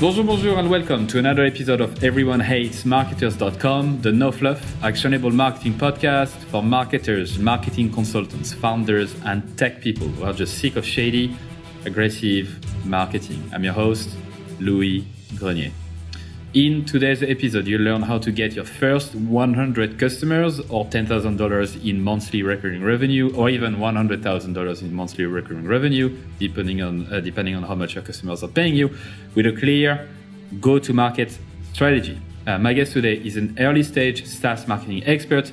Bonjour, bonjour, and welcome to another episode of Everyone Hates Marketers.com, the no fluff, actionable marketing podcast for marketers, marketing consultants, founders, and tech people who are just sick of shady, aggressive marketing. I'm your host, Louis Grenier. In today's episode, you'll learn how to get your first 100 customers or $10,000 in monthly recurring revenue or even $100,000 in monthly recurring revenue, depending on, uh, depending on how much your customers are paying you, with a clear go to market strategy. Uh, my guest today is an early stage SaaS marketing expert.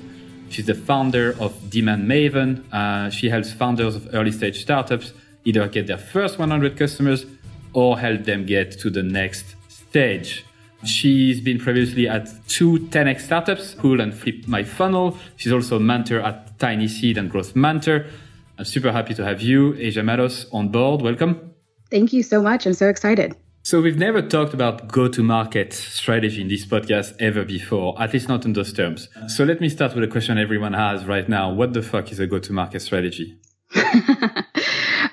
She's the founder of Demand Maven. Uh, she helps founders of early stage startups either get their first 100 customers or help them get to the next stage. She's been previously at two 10x startups, Cool and Flip My Funnel. She's also a mentor at Tiny Seed and Growth Mentor. I'm super happy to have you, Asia Matos, on board. Welcome. Thank you so much. I'm so excited. So we've never talked about go-to-market strategy in this podcast ever before, at least not in those terms. So let me start with a question everyone has right now. What the fuck is a go-to-market strategy?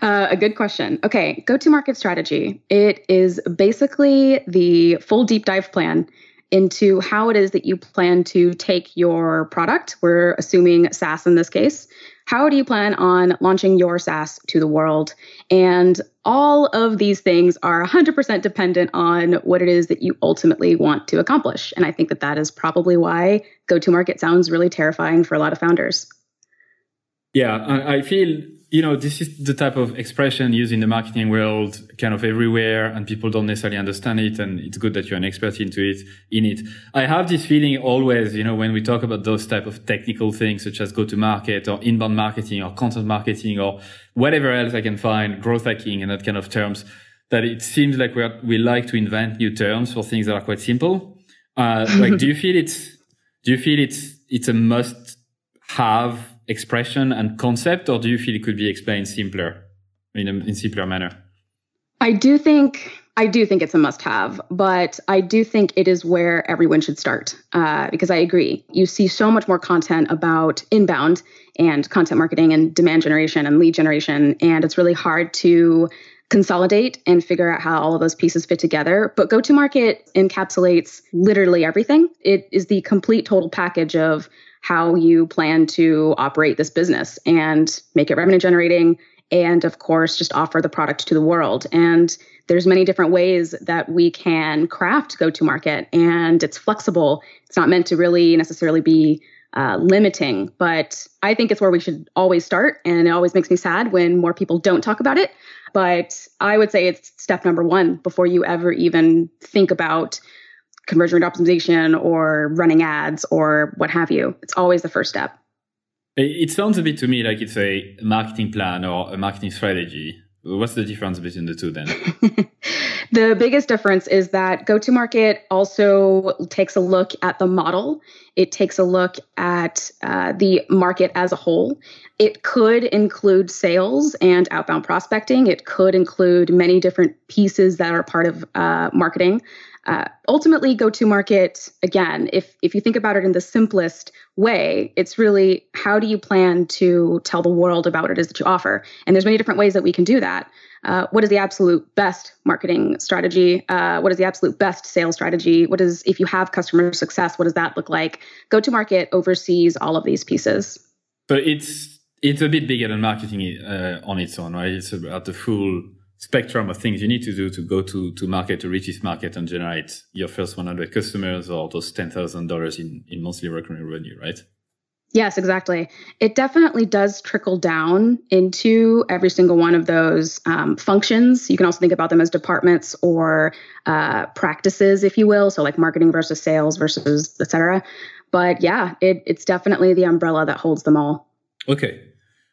uh, a good question. Okay, go to market strategy. It is basically the full deep dive plan into how it is that you plan to take your product. We're assuming SaaS in this case. How do you plan on launching your SaaS to the world? And all of these things are 100% dependent on what it is that you ultimately want to accomplish. And I think that that is probably why go to market sounds really terrifying for a lot of founders. Yeah, I feel you know this is the type of expression used in the marketing world, kind of everywhere, and people don't necessarily understand it. And it's good that you're an expert into it. In it, I have this feeling always, you know, when we talk about those type of technical things such as go to market or inbound marketing or content marketing or whatever else I can find, growth hacking and that kind of terms, that it seems like we we like to invent new terms for things that are quite simple. Uh, like, do you feel it's do you feel it's it's a must have expression and concept, or do you feel it could be explained simpler in a in simpler manner? I do think I do think it's a must-have, but I do think it is where everyone should start uh, because I agree. You see so much more content about inbound and content marketing and demand generation and lead generation, and it's really hard to consolidate and figure out how all of those pieces fit together. But go to market encapsulates literally everything. It is the complete total package of how you plan to operate this business and make it revenue generating and of course just offer the product to the world. And there's many different ways that we can craft go to market and it's flexible. It's not meant to really necessarily be uh, limiting but i think it's where we should always start and it always makes me sad when more people don't talk about it. But i would say it's step number one before you ever even think about conversion rate optimization or running ads or what have you. It's always the first step. It sounds a bit to me like it's a marketing plan or a marketing strategy. What's the difference between the two then? the biggest difference is that go to market also takes a look at the model, it takes a look at uh, the market as a whole. It could include sales and outbound prospecting, it could include many different pieces that are part of uh, marketing. Uh, ultimately go to market again if if you think about it in the simplest way it's really how do you plan to tell the world about what it is that you offer? And there's many different ways that we can do that. Uh, what is the absolute best marketing strategy? Uh, what is the absolute best sales strategy? What is if you have customer success what does that look like? Go to market oversees all of these pieces. But it's it's a bit bigger than marketing uh, on its own right? It's about the full spectrum of things you need to do to go to, to market, to reach this market and generate your first 100 customers or those $10,000 in, in monthly recurring revenue, right? Yes, exactly. It definitely does trickle down into every single one of those um, functions. You can also think about them as departments or uh, practices, if you will. So, like marketing versus sales versus et cetera. But yeah, it, it's definitely the umbrella that holds them all. Okay.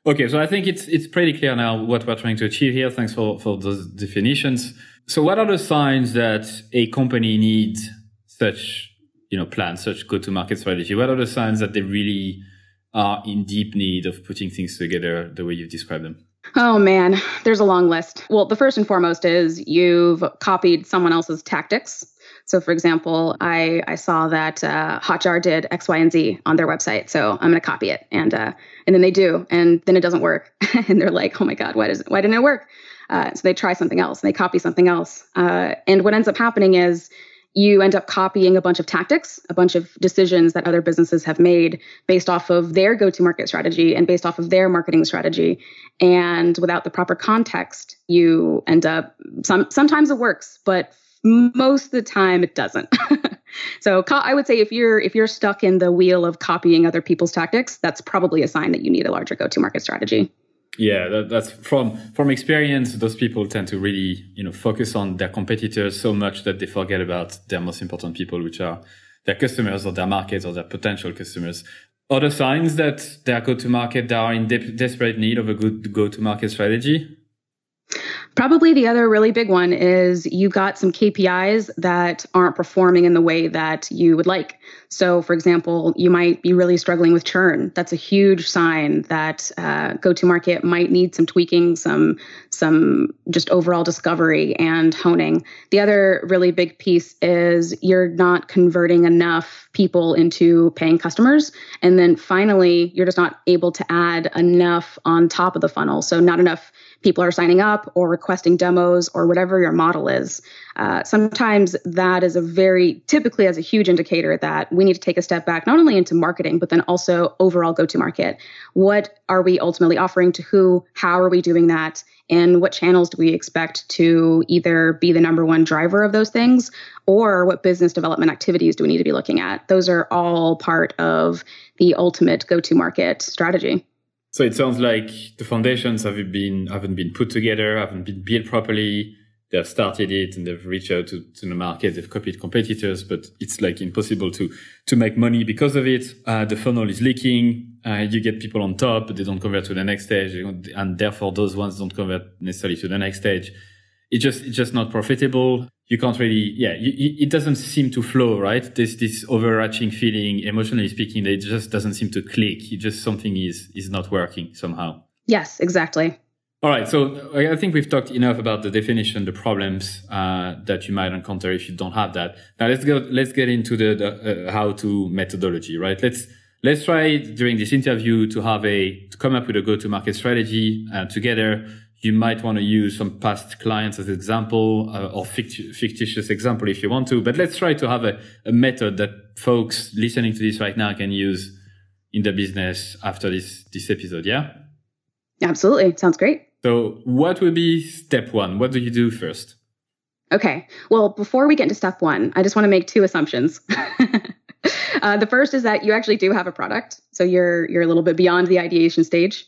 Okay, so I think it's it's pretty clear now what we're trying to achieve here. Thanks for, for those definitions. So what are the signs that a company needs such you know plan, such go to market strategy? What are the signs that they really are in deep need of putting things together the way you've described them? Oh man, there's a long list. Well, the first and foremost is you've copied someone else's tactics. So, for example, I, I saw that uh, Hotjar did X, Y, and Z on their website, so I'm going to copy it, and uh, and then they do, and then it doesn't work, and they're like, oh my god, why does why didn't it work? Uh, so they try something else, and they copy something else, uh, and what ends up happening is you end up copying a bunch of tactics, a bunch of decisions that other businesses have made based off of their go to market strategy and based off of their marketing strategy. And without the proper context, you end up some sometimes it works, but most of the time it doesn't. so I would say if you're if you're stuck in the wheel of copying other people's tactics, that's probably a sign that you need a larger go to market strategy. Yeah, that, that's from from experience. Those people tend to really, you know, focus on their competitors so much that they forget about their most important people, which are their customers or their markets or their potential customers. Other signs that their go-to-market they are in de- desperate need of a good go-to-market strategy. Probably the other really big one is you've got some KPIs that aren't performing in the way that you would like. So, for example, you might be really struggling with churn. That's a huge sign that uh, go-to-market might need some tweaking, some some just overall discovery and honing. The other really big piece is you're not converting enough people into paying customers, and then finally, you're just not able to add enough on top of the funnel. So, not enough people are signing up or requesting demos or whatever your model is. Uh, sometimes that is a very typically as a huge indicator that we need to take a step back, not only into marketing, but then also overall go to market. What are we ultimately offering to who? How are we doing that? And what channels do we expect to either be the number one driver of those things or what business development activities do we need to be looking at? Those are all part of the ultimate go to market strategy. So it sounds like the foundations have been haven't been put together, haven't been built properly. They've started it and they've reached out to, to the market. They've copied competitors, but it's like impossible to to make money because of it. Uh, the funnel is leaking. Uh, you get people on top, but they don't convert to the next stage, and therefore those ones don't convert necessarily to the next stage. Just it's just not profitable you can't really, yeah, you, it doesn't seem to flow, right? This, this overarching feeling, emotionally speaking, it just doesn't seem to click. It just something is, is not working somehow. Yes, exactly. All right. So I think we've talked enough about the definition, the problems, uh, that you might encounter if you don't have that. Now let's go, let's get into the, the uh, how to methodology, right? Let's, let's try during this interview to have a, to come up with a go to market strategy uh, together you might want to use some past clients as an example uh, or fictitious example if you want to. But let's try to have a, a method that folks listening to this right now can use in the business after this this episode. Yeah. Absolutely. Sounds great. So, what would be step one? What do you do first? Okay. Well, before we get into step one, I just want to make two assumptions. uh, the first is that you actually do have a product, so you're you're a little bit beyond the ideation stage.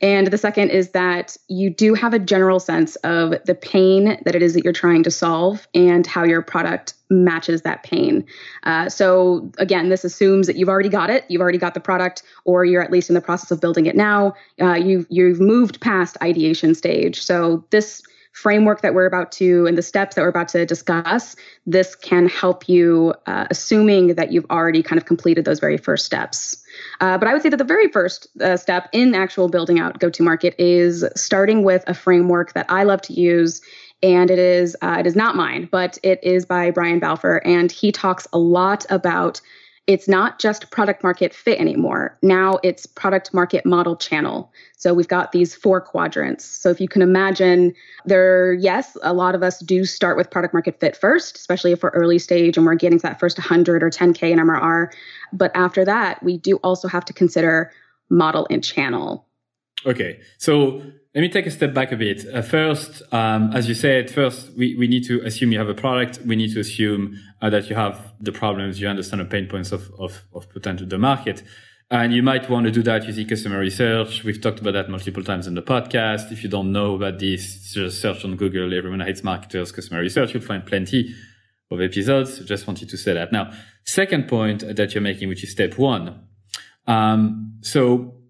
And the second is that you do have a general sense of the pain that it is that you're trying to solve and how your product matches that pain. Uh, so, again, this assumes that you've already got it, you've already got the product, or you're at least in the process of building it now. Uh, you've, you've moved past ideation stage. So, this framework that we're about to and the steps that we're about to discuss, this can help you, uh, assuming that you've already kind of completed those very first steps. Uh, but I would say that the very first uh, step in actual building out go to market is starting with a framework that I love to use. And it is uh, it is not mine, but it is by Brian Balfour, and he talks a lot about it's not just product market fit anymore. Now it's product market model channel. So we've got these four quadrants. So if you can imagine, there, yes, a lot of us do start with product market fit first, especially if we're early stage and we're getting to that first 100 or 10K in MRR. But after that, we do also have to consider model and channel. Okay. So let me take a step back a bit. Uh, first, um, as you said, first we, we need to assume you have a product. We need to assume uh, that you have the problems, you understand the pain points of, of, of potential the market. And you might want to do that using customer research. We've talked about that multiple times in the podcast. If you don't know about this, just search on Google, everyone hates marketers, customer research. You'll find plenty of episodes. Just wanted to say that. Now, second point that you're making, which is step one. Um, so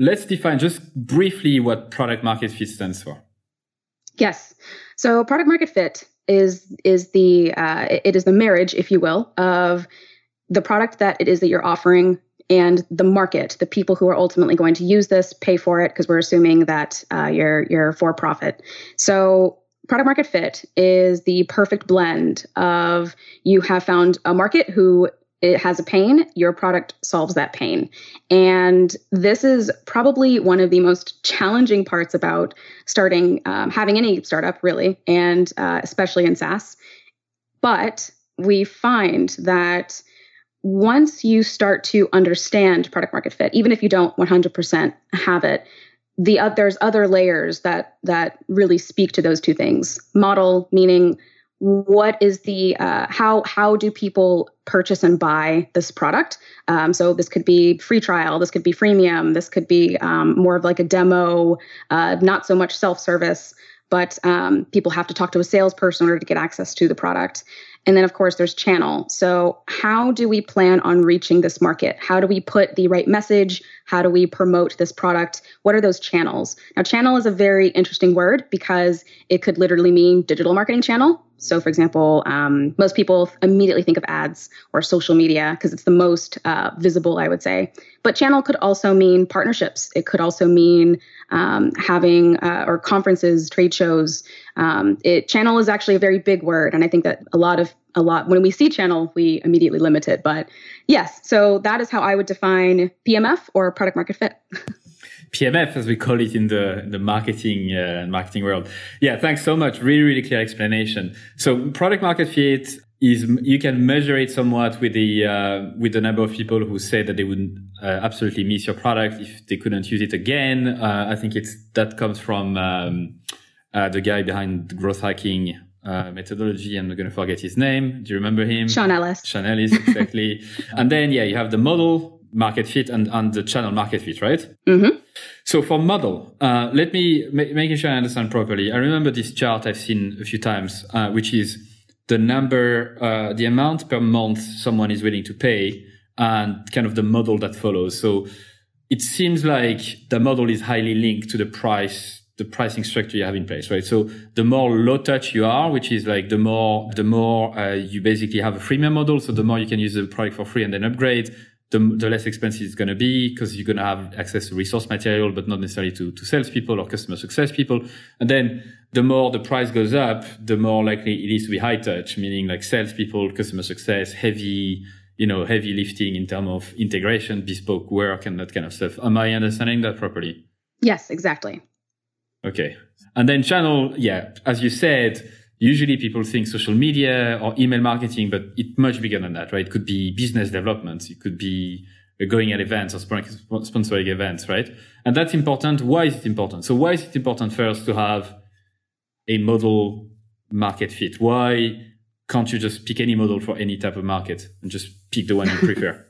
let's define just briefly what product market fit stands for. Yes. So product market fit is is the uh, it is the marriage, if you will, of the product that it is that you're offering and the market, the people who are ultimately going to use this, pay for it, because we're assuming that uh, you're you're for profit. So product market fit is the perfect blend of you have found a market who it has a pain, your product solves that pain. And this is probably one of the most challenging parts about starting, um, having any startup really, and uh, especially in SaaS. But we find that once you start to understand product market fit, even if you don't 100% have it, the uh, there's other layers that that really speak to those two things. Model meaning what is the uh, how how do people purchase and buy this product um, so this could be free trial this could be freemium this could be um, more of like a demo uh, not so much self-service but um, people have to talk to a salesperson in order to get access to the product and then, of course, there's channel. So, how do we plan on reaching this market? How do we put the right message? How do we promote this product? What are those channels? Now, channel is a very interesting word because it could literally mean digital marketing channel. So, for example, um, most people immediately think of ads or social media because it's the most uh, visible, I would say. But channel could also mean partnerships. It could also mean um, having uh, or conferences, trade shows. Um, it channel is actually a very big word, and I think that a lot of a lot when we see channel, we immediately limit it. But yes, so that is how I would define PMF or product market fit. PMF, as we call it in the in the marketing uh, marketing world. Yeah, thanks so much. Really, really clear explanation. So, product market fit is you can measure it somewhat with the uh, with the number of people who say that they would uh, absolutely miss your product if they couldn't use it again. Uh, I think it's that comes from um, uh, the guy behind growth hacking uh, methodology. I'm not going to forget his name. Do you remember him? Sean Ellis. Sean Ellis, exactly. and then yeah, you have the model market fit and, and the channel market fit, right? Mm-hmm. So for model, uh, let me ma- making sure I understand properly. I remember this chart I've seen a few times, uh, which is the number, uh, the amount per month someone is willing to pay and kind of the model that follows. So it seems like the model is highly linked to the price the pricing structure you have in place, right? So the more low touch you are, which is like the more, the more uh, you basically have a freemium model. So the more you can use the product for free and then upgrade, the, the less expensive it's going to be because you're going to have access to resource material, but not necessarily to, to salespeople or customer success people. And then the more the price goes up, the more likely it is to be high touch, meaning like salespeople, customer success, heavy, you know, heavy lifting in terms of integration, bespoke work and that kind of stuff. Am I understanding that properly? Yes, exactly. Okay. And then channel, yeah, as you said, usually people think social media or email marketing, but it's much bigger than that, right? It could be business development. It could be going at events or sponsoring events, right? And that's important. Why is it important? So why is it important first to have a model market fit? Why can't you just pick any model for any type of market and just pick the one you prefer?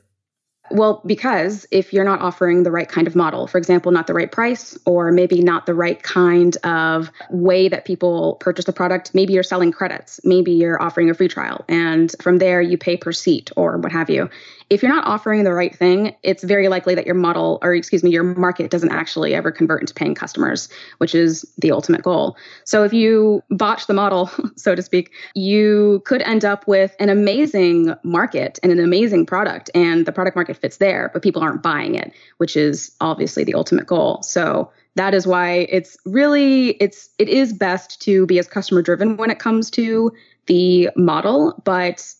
Well, because if you're not offering the right kind of model, for example, not the right price, or maybe not the right kind of way that people purchase the product, maybe you're selling credits, maybe you're offering a free trial, and from there you pay per seat or what have you if you're not offering the right thing, it's very likely that your model, or excuse me, your market doesn't actually ever convert into paying customers, which is the ultimate goal. So if you botch the model, so to speak, you could end up with an amazing market and an amazing product, and the product market fits there, but people aren't buying it, which is obviously the ultimate goal. So that is why it's really it's it is best to be as customer driven when it comes to the model, but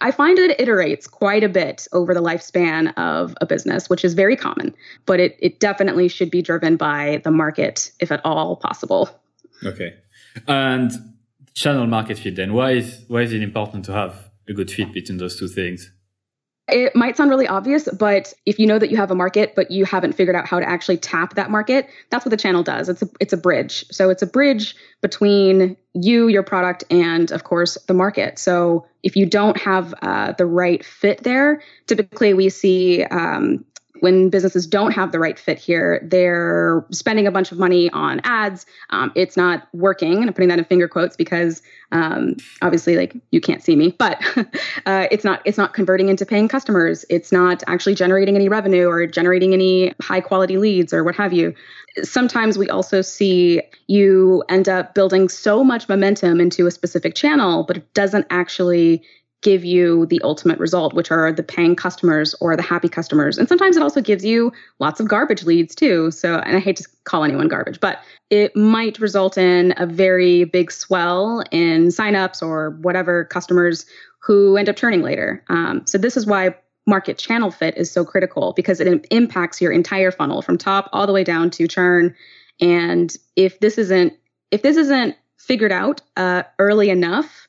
I find it iterates quite a bit over the lifespan of a business, which is very common, but it, it definitely should be driven by the market, if at all possible. Okay. And channel market fit then, why is, why is it important to have a good fit between those two things? It might sound really obvious, but if you know that you have a market, but you haven't figured out how to actually tap that market, that's what the channel does. It's a, it's a bridge. So it's a bridge between you, your product, and of course the market. So if you don't have uh, the right fit there, typically we see um, when businesses don't have the right fit here, they're spending a bunch of money on ads. Um, it's not working, and I'm putting that in finger quotes because um, obviously, like you can't see me, but uh, it's not it's not converting into paying customers. It's not actually generating any revenue or generating any high quality leads or what have you. Sometimes we also see you end up building so much momentum into a specific channel, but it doesn't actually give you the ultimate result, which are the paying customers or the happy customers. And sometimes it also gives you lots of garbage leads too. So, and I hate to call anyone garbage, but it might result in a very big swell in signups or whatever customers who end up churning later. Um, so, this is why market channel fit is so critical because it impacts your entire funnel from top all the way down to churn. And if this isn't if this isn't figured out uh, early enough,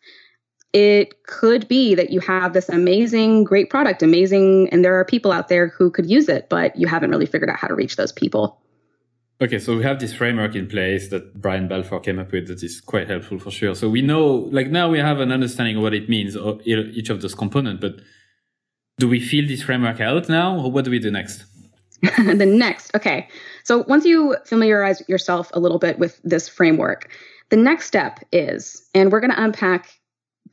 it could be that you have this amazing, great product, amazing, and there are people out there who could use it, but you haven't really figured out how to reach those people. Okay, so we have this framework in place that Brian Balfour came up with that is quite helpful for sure. So we know, like now we have an understanding of what it means, uh, each of those components, but do we fill this framework out now or what do we do next? the next, okay. So once you familiarize yourself a little bit with this framework, the next step is, and we're going to unpack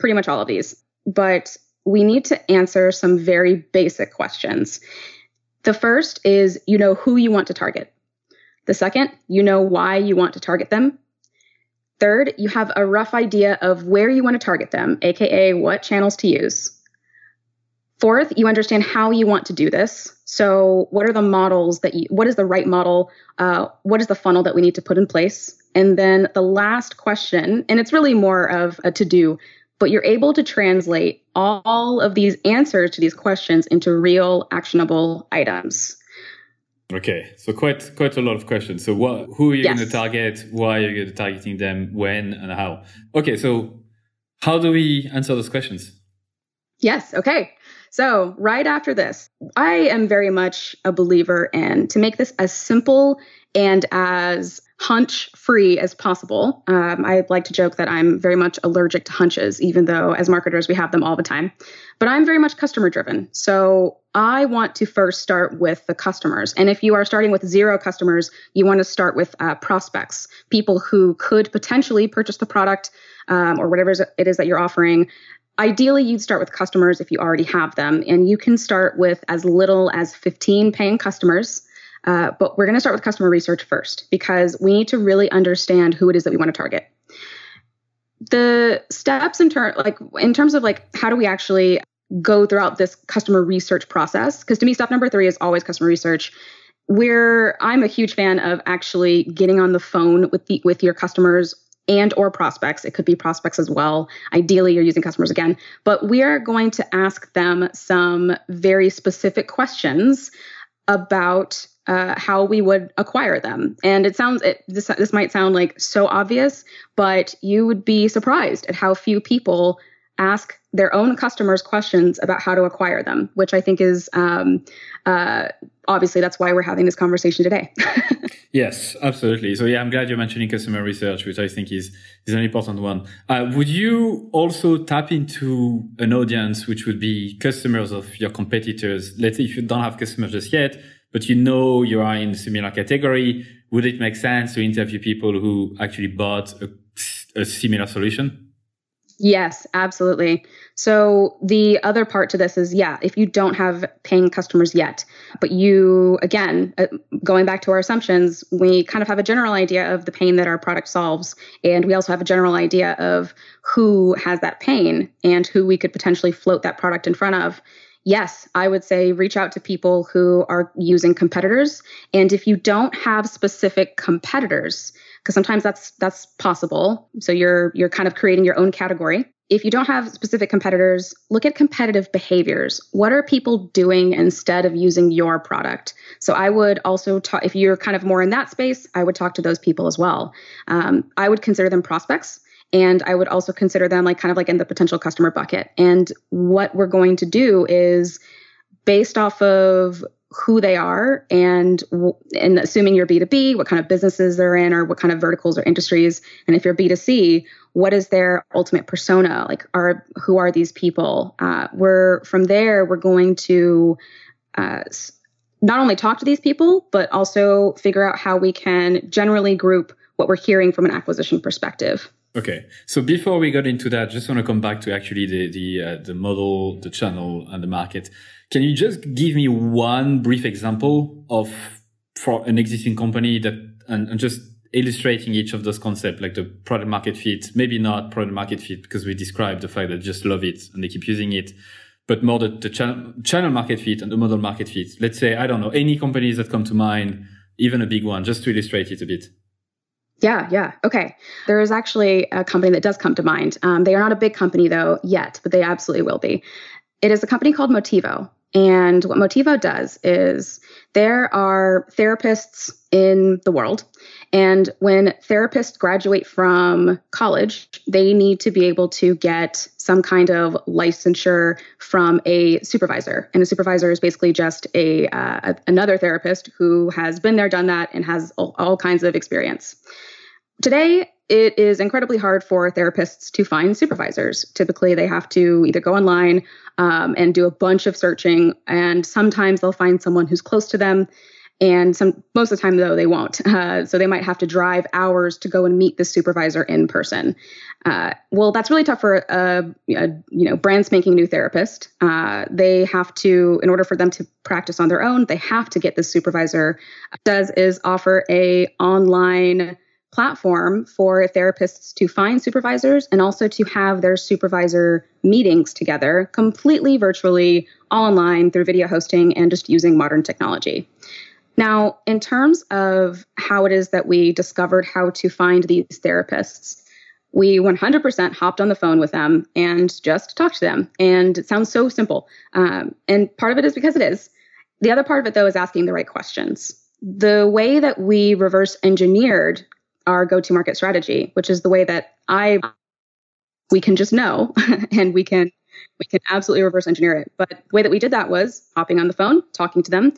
pretty much all of these, but we need to answer some very basic questions. The first is you know who you want to target. The second, you know why you want to target them. Third, you have a rough idea of where you want to target them, aka what channels to use. Fourth, you understand how you want to do this. So, what are the models that you, what is the right model? Uh, what is the funnel that we need to put in place? And then the last question, and it's really more of a to do, but you're able to translate all of these answers to these questions into real actionable items. Okay, so quite quite a lot of questions. So, what, who are you yes. going to target? Why are you going to targeting them? When and how? Okay, so how do we answer those questions? Yes. Okay. So, right after this, I am very much a believer in to make this as simple and as hunch free as possible. Um, I like to joke that I'm very much allergic to hunches, even though as marketers we have them all the time. But I'm very much customer driven. So I want to first start with the customers. And if you are starting with zero customers, you want to start with uh, prospects, people who could potentially purchase the product um, or whatever it is that you're offering. Ideally, you'd start with customers if you already have them, and you can start with as little as 15 paying customers. Uh, but we're going to start with customer research first because we need to really understand who it is that we want to target. The steps in turn, like in terms of like how do we actually go throughout this customer research process? Because to me, step number three is always customer research. Where I'm a huge fan of actually getting on the phone with the with your customers and or prospects it could be prospects as well ideally you're using customers again but we are going to ask them some very specific questions about uh, how we would acquire them. And it sounds it, this this might sound like so obvious, but you would be surprised at how few people ask their own customers questions about how to acquire them, which I think is um, uh, obviously that's why we're having this conversation today. yes, absolutely. So yeah, I'm glad you're mentioning customer research, which I think is is an important one. Uh, would you also tap into an audience which would be customers of your competitors? Let's say if you don't have customers just yet, but you know you are in a similar category, would it make sense to interview people who actually bought a, a similar solution? Yes, absolutely. So the other part to this is yeah, if you don't have paying customers yet, but you, again, uh, going back to our assumptions, we kind of have a general idea of the pain that our product solves. And we also have a general idea of who has that pain and who we could potentially float that product in front of yes, I would say reach out to people who are using competitors. And if you don't have specific competitors, because sometimes that's that's possible. So you're you're kind of creating your own category. If you don't have specific competitors, look at competitive behaviors. What are people doing instead of using your product? So I would also talk if you're kind of more in that space. I would talk to those people as well. Um, I would consider them prospects and I would also consider them like kind of like in the potential customer bucket. And what we're going to do is based off of who they are and and assuming you're B2B, what kind of businesses they're in or what kind of verticals or industries. And if you're B2C, what is their ultimate persona? Like are who are these people? Uh, we're from there, we're going to uh, not only talk to these people, but also figure out how we can generally group what we're hearing from an acquisition perspective. Okay, so before we got into that, just want to come back to actually the the uh, the model, the channel, and the market. Can you just give me one brief example of for an existing company that and, and just illustrating each of those concepts, like the product market fit, maybe not product market fit because we described the fact that just love it and they keep using it, but more the, the channel, channel market fit and the model market fit. Let's say, I don't know, any companies that come to mind, even a big one, just to illustrate it a bit. Yeah, yeah. Okay. There is actually a company that does come to mind. Um, they are not a big company though yet, but they absolutely will be. It is a company called Motivo. And what Motivo does is there are therapists in the world. And when therapists graduate from college, they need to be able to get some kind of licensure from a supervisor. And a supervisor is basically just a uh, another therapist who has been there, done that, and has all, all kinds of experience. Today, it is incredibly hard for therapists to find supervisors. Typically, they have to either go online um, and do a bunch of searching, and sometimes they'll find someone who's close to them. And some most of the time, though, they won't. Uh, so they might have to drive hours to go and meet the supervisor in person. Uh, well, that's really tough for a, a, you know brand spanking new therapist. Uh, they have to, in order for them to practice on their own, they have to get the supervisor. Does is offer a online platform for therapists to find supervisors and also to have their supervisor meetings together completely virtually, all online through video hosting and just using modern technology. Now, in terms of how it is that we discovered how to find these therapists, we 100% hopped on the phone with them and just talked to them. And it sounds so simple. Um, and part of it is because it is. The other part of it, though, is asking the right questions. The way that we reverse engineered our go-to market strategy, which is the way that I we can just know and we can we can absolutely reverse engineer it. But the way that we did that was hopping on the phone, talking to them.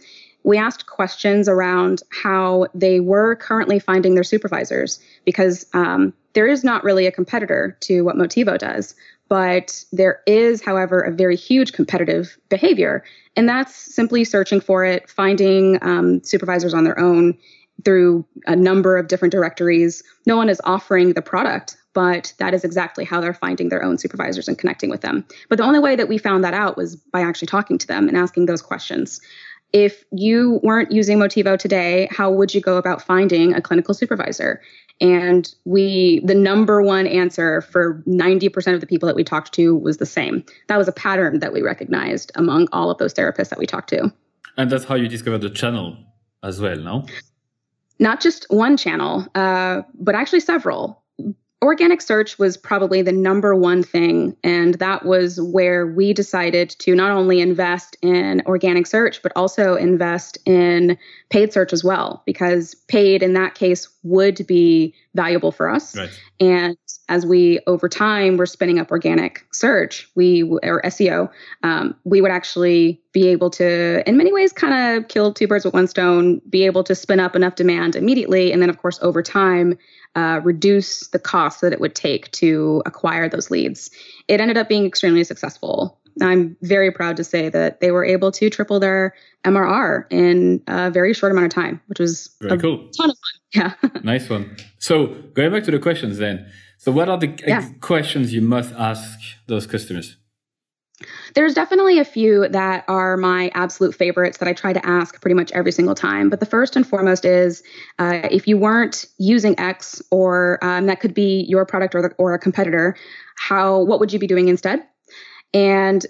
We asked questions around how they were currently finding their supervisors because um, there is not really a competitor to what Motivo does. But there is, however, a very huge competitive behavior. And that's simply searching for it, finding um, supervisors on their own, through a number of different directories. No one is offering the product, but that is exactly how they're finding their own supervisors and connecting with them. But the only way that we found that out was by actually talking to them and asking those questions. If you weren't using Motivo today, how would you go about finding a clinical supervisor? And we, the number one answer for 90% of the people that we talked to was the same. That was a pattern that we recognized among all of those therapists that we talked to. And that's how you discovered the channel as well, no? Not just one channel, uh, but actually several. Organic search was probably the number one thing. And that was where we decided to not only invest in organic search, but also invest in paid search as well, because paid in that case would be valuable for us. Right. And as we over time were spinning up organic search, we or SEO, um, we would actually be able to, in many ways, kind of kill two birds with one stone. Be able to spin up enough demand immediately, and then of course over time uh, reduce the cost that it would take to acquire those leads. It ended up being extremely successful. I'm very proud to say that they were able to triple their MRR in a very short amount of time, which was very cool. Ton of fun. Yeah. nice one. So going back to the questions then. So what are the yeah. questions you must ask those customers? There's definitely a few that are my absolute favorites that I try to ask pretty much every single time. But the first and foremost is uh, if you weren't using X, or um, that could be your product or, the, or a competitor, how what would you be doing instead? And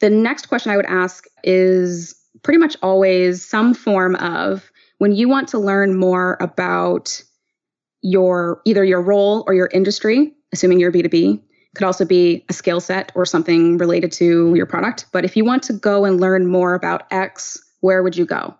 the next question I would ask is pretty much always some form of when you want to learn more about your either your role or your industry, assuming you're B2B, could also be a skill set or something related to your product. But if you want to go and learn more about X, where would you go?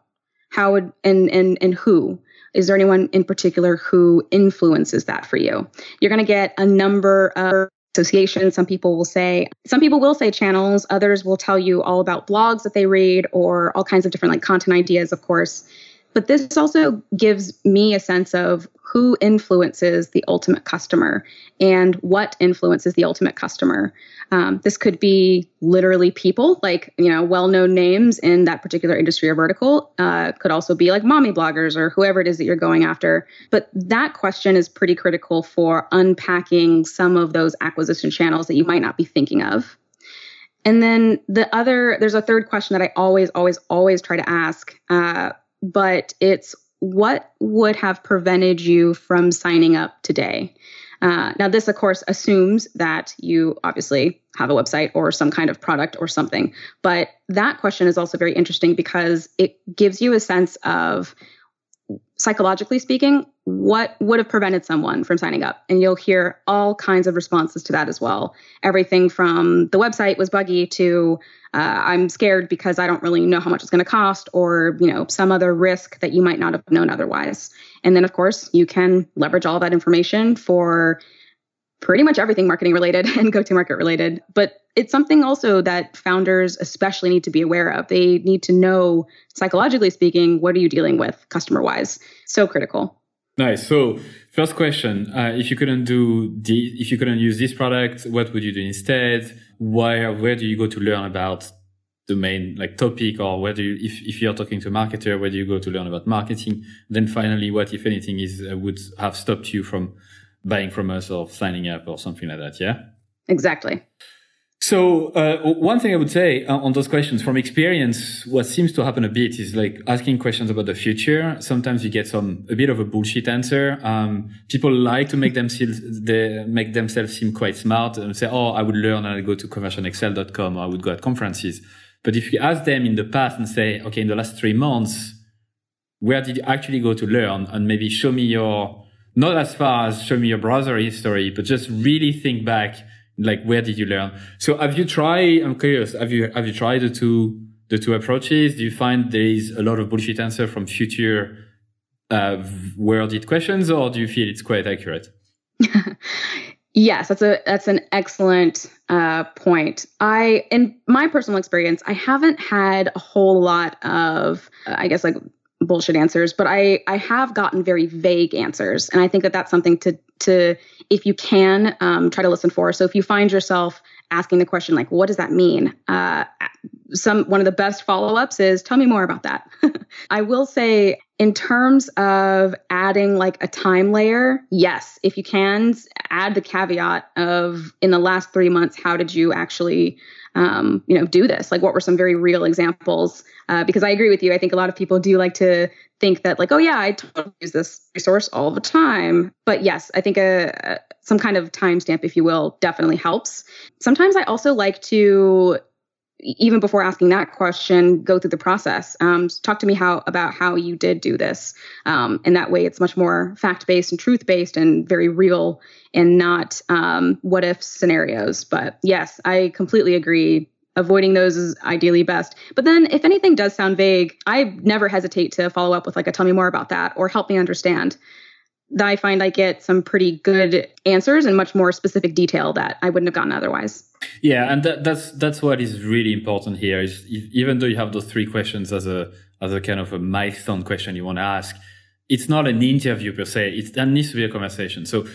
How would and and and who? Is there anyone in particular who influences that for you? You're going to get a number of associations. Some people will say, some people will say channels. Others will tell you all about blogs that they read or all kinds of different like content ideas, of course. But this also gives me a sense of who influences the ultimate customer and what influences the ultimate customer. Um, this could be literally people, like you know, well-known names in that particular industry or vertical. Uh, could also be like mommy bloggers or whoever it is that you're going after. But that question is pretty critical for unpacking some of those acquisition channels that you might not be thinking of. And then the other, there's a third question that I always, always, always try to ask, uh, but it's what would have prevented you from signing up today? Uh, now, this, of course, assumes that you obviously have a website or some kind of product or something. But that question is also very interesting because it gives you a sense of psychologically speaking, what would have prevented someone from signing up? And you'll hear all kinds of responses to that as well. Everything from the website was buggy to uh, I'm scared because I don't really know how much it's going to cost, or you know some other risk that you might not have known otherwise. And then of course you can leverage all that information for pretty much everything marketing related and go to market related. But it's something also that founders especially need to be aware of. They need to know, psychologically speaking, what are you dealing with customer wise? So critical. Nice. So, first question: uh, If you couldn't do the, if you couldn't use this product, what would you do instead? Where where do you go to learn about the main like topic, or where do you, if if you're talking to a marketer, where do you go to learn about marketing? Then finally, what if anything is uh, would have stopped you from buying from us or signing up or something like that? Yeah. Exactly. So uh, one thing I would say uh, on those questions from experience, what seems to happen a bit is like asking questions about the future. Sometimes you get some a bit of a bullshit answer. Um, people like to make themselves they make themselves seem quite smart and say, "Oh, I would learn and I go to conversionxl.com or I would go at conferences." But if you ask them in the past and say, "Okay, in the last three months, where did you actually go to learn?" and maybe show me your not as far as show me your browser history, but just really think back like where did you learn? So have you tried i'm curious have you have you tried the two the two approaches? Do you find there is a lot of bullshit answer from future uh, worded questions or do you feel it's quite accurate? Yes that's a that's an excellent uh, point. I in my personal experience i haven't had a whole lot of i guess like bullshit answers but i i have gotten very vague answers and i think that that's something to to if you can um, try to listen for. So if you find yourself asking the question like what does that mean? Uh, some one of the best follow-ups is tell me more about that. I will say in terms of adding like a time layer yes if you can add the caveat of in the last three months how did you actually um, you know do this? Like what were some very real examples? Uh, because i agree with you. I think a lot of people do like to think that like oh yeah i totally use this resource all the time but yes i think a, a some kind of timestamp if you will definitely helps sometimes i also like to even before asking that question, go through the process. Um, talk to me how about how you did do this, um, and that way it's much more fact based and truth based and very real, and not um, what if scenarios. But yes, I completely agree. Avoiding those is ideally best. But then, if anything does sound vague, I never hesitate to follow up with like a "Tell me more about that" or "Help me understand." That I find I get some pretty good answers and much more specific detail that I wouldn't have gotten otherwise. Yeah, and that, that's that's what is really important here. Is even though you have those three questions as a as a kind of a milestone question you want to ask, it's not an interview per se. It that needs to be a conversation. So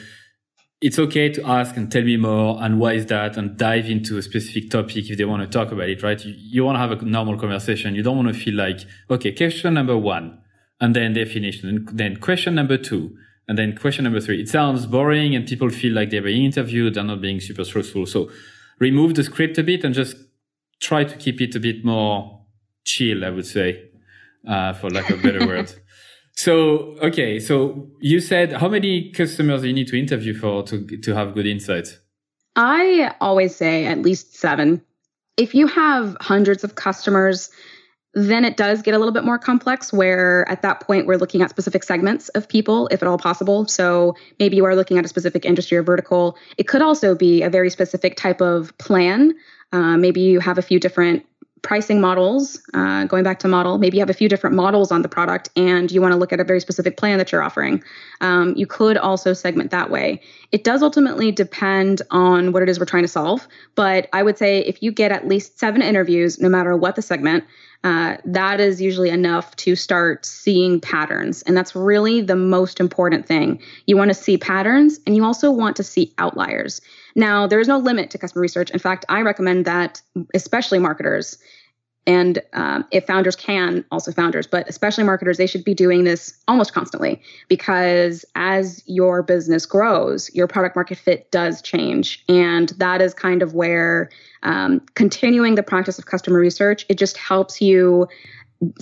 it's okay to ask and tell me more and why is that and dive into a specific topic if they want to talk about it, right? You, you want to have a normal conversation. You don't want to feel like, okay, question number one, and then they finish. And then question number two, and then question number three. It sounds boring and people feel like they're being interviewed. They're not being super truthful. So remove the script a bit and just try to keep it a bit more chill, I would say, uh, for lack of a better word. So, okay. So you said how many customers you need to interview for to, to have good insights? I always say at least seven. If you have hundreds of customers, then it does get a little bit more complex where at that point we're looking at specific segments of people if at all possible so maybe you are looking at a specific industry or vertical it could also be a very specific type of plan uh, maybe you have a few different pricing models uh, going back to model maybe you have a few different models on the product and you want to look at a very specific plan that you're offering um, you could also segment that way it does ultimately depend on what it is we're trying to solve but i would say if you get at least seven interviews no matter what the segment uh, that is usually enough to start seeing patterns. And that's really the most important thing. You want to see patterns and you also want to see outliers. Now, there is no limit to customer research. In fact, I recommend that, especially marketers, and um, if founders can, also founders, but especially marketers, they should be doing this almost constantly because as your business grows, your product market fit does change. And that is kind of where um, continuing the practice of customer research, it just helps you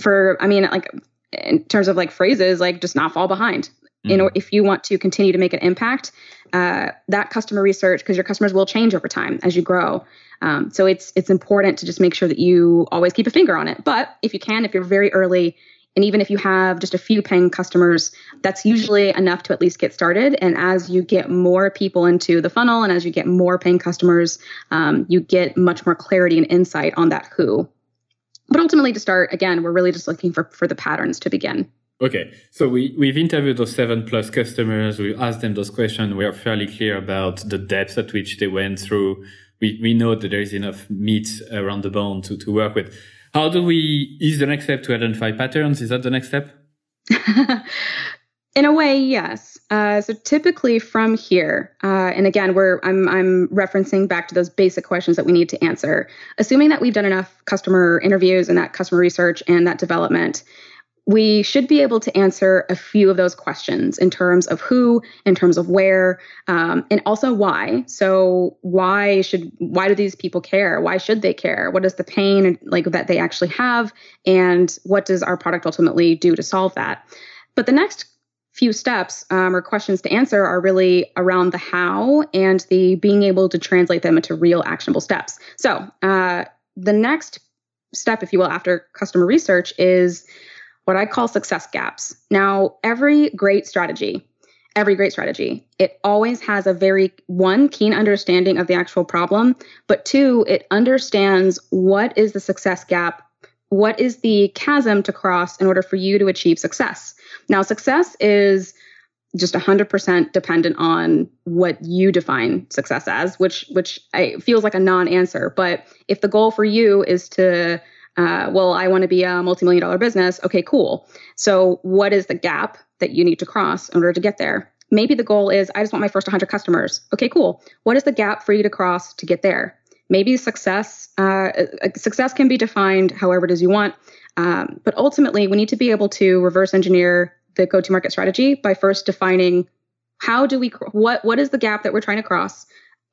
for, I mean, like, in terms of like phrases, like just not fall behind. Mm. You know, if you want to continue to make an impact, uh, that customer research, because your customers will change over time as you grow. Um, so it's it's important to just make sure that you always keep a finger on it. But if you can, if you're very early, and even if you have just a few paying customers, that's usually enough to at least get started. And as you get more people into the funnel and as you get more paying customers, um, you get much more clarity and insight on that who. But ultimately, to start, again, we're really just looking for, for the patterns to begin. Okay, so we, we've interviewed those seven plus customers. We asked them those questions. We are fairly clear about the depth at which they went through. We, we know that there is enough meat around the bone to, to work with. How do we, is the next step to identify patterns? Is that the next step? In a way, yes. Uh, so typically from here, uh, and again, we're I'm I'm referencing back to those basic questions that we need to answer. Assuming that we've done enough customer interviews and that customer research and that development, we should be able to answer a few of those questions in terms of who, in terms of where, um, and also why. So why should why do these people care? Why should they care? What is the pain like that they actually have, and what does our product ultimately do to solve that? But the next few steps um, or questions to answer are really around the how and the being able to translate them into real actionable steps. So uh, the next step, if you will, after customer research is what I call success gaps. Now, every great strategy, every great strategy, it always has a very one keen understanding of the actual problem, but two, it understands what is the success gap, what is the chasm to cross in order for you to achieve success. Now, success is just 100% dependent on what you define success as which which I, feels like a non-answer but if the goal for you is to uh, well, I want to be a multi-million dollar business. Okay, cool. So what is the gap that you need to cross in order to get there? Maybe the goal is I just want my first 100 customers. Okay, cool. What is the gap for you to cross to get there? Maybe success uh, success can be defined however it is you want, um, but ultimately we need to be able to reverse engineer the go-to-market strategy by first defining how do we what what is the gap that we're trying to cross,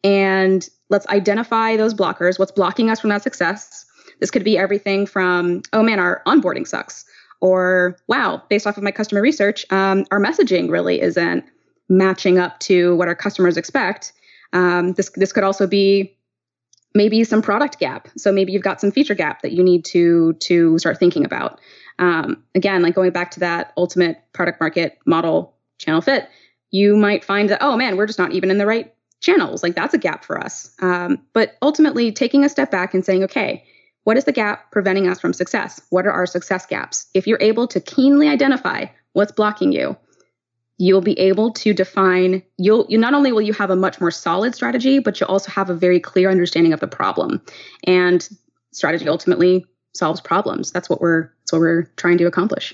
and let's identify those blockers. What's blocking us from that success? This could be everything from, oh man, our onboarding sucks, or wow, based off of my customer research, um, our messaging really isn't matching up to what our customers expect. Um, this this could also be maybe some product gap. So maybe you've got some feature gap that you need to to start thinking about. Um, again, like going back to that ultimate product market model channel fit, you might find that oh man, we're just not even in the right channels. Like that's a gap for us. Um, but ultimately, taking a step back and saying, okay, what is the gap preventing us from success? What are our success gaps? If you're able to keenly identify what's blocking you, you'll be able to define you'll you not only will you have a much more solid strategy, but you'll also have a very clear understanding of the problem. And strategy ultimately solves problems. That's what we're that's what we're trying to accomplish.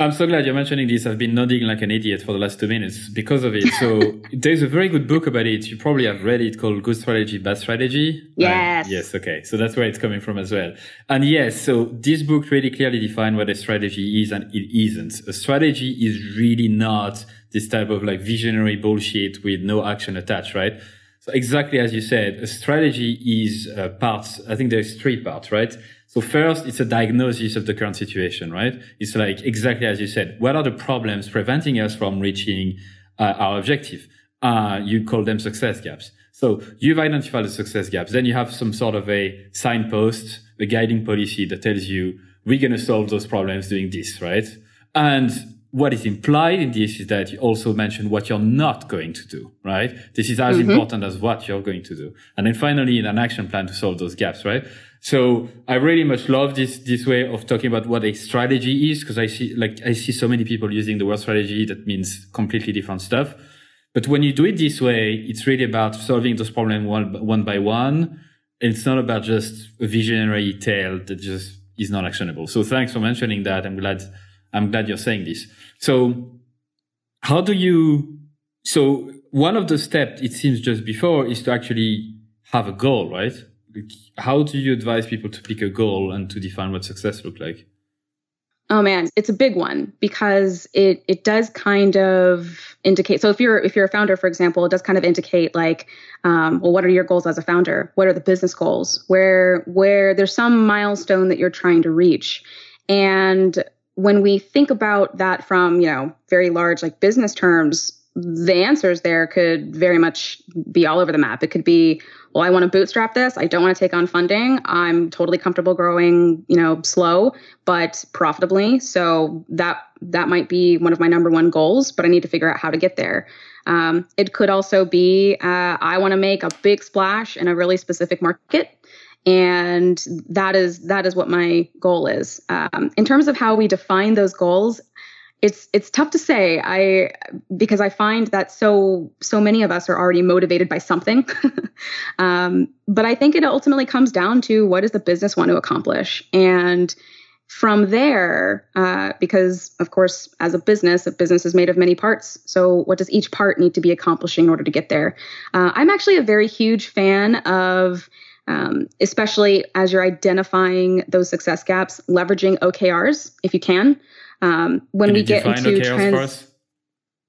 I'm so glad you're mentioning this. I've been nodding like an idiot for the last two minutes because of it. So there's a very good book about it. You probably have read it called Good Strategy, Bad Strategy. Yes. Yes. Okay. So that's where it's coming from as well. And yes, so this book really clearly defines what a strategy is and it isn't. A strategy is really not this type of like visionary bullshit with no action attached, right? So exactly as you said, a strategy is uh, parts. I think there's three parts, right? So first, it's a diagnosis of the current situation, right? It's like exactly as you said. What are the problems preventing us from reaching uh, our objective? Uh, you call them success gaps. So you've identified the success gaps. Then you have some sort of a signpost, a guiding policy that tells you we're going to solve those problems doing this, right? And what is implied in this is that you also mention what you're not going to do, right? This is as mm-hmm. important as what you're going to do. And then finally, in an action plan to solve those gaps, right? So I really much love this, this way of talking about what a strategy is because I see, like, I see so many people using the word strategy that means completely different stuff. But when you do it this way, it's really about solving those problems one, one by one. It's not about just a visionary tale that just is not actionable. So thanks for mentioning that. I'm glad, I'm glad you're saying this. So how do you, so one of the steps it seems just before is to actually have a goal, right? How do you advise people to pick a goal and to define what success look like? Oh man, it's a big one because it it does kind of indicate. So if you're if you're a founder, for example, it does kind of indicate like, um, well, what are your goals as a founder? What are the business goals? Where where there's some milestone that you're trying to reach, and when we think about that from, you know, very large like business terms, the answers there could very much be all over the map. It could be, well, I want to bootstrap this. I don't want to take on funding. I'm totally comfortable growing, you know, slow but profitably. So that that might be one of my number one goals, but I need to figure out how to get there. Um, it could also be uh, I want to make a big splash in a really specific market and that is that is what my goal is um, in terms of how we define those goals it's it's tough to say. I because i find that so so many of us are already motivated by something. Um, but i think it ultimately comes down to what does the business want to accomplish? And from there uh, because of course as a business a business is made of many parts. So what does each part need to be accomplishing in order to get there? Uh, i'm actually a very huge fan of um, especially as you're identifying those success gaps leveraging okrs if you can um, when can we get into trans,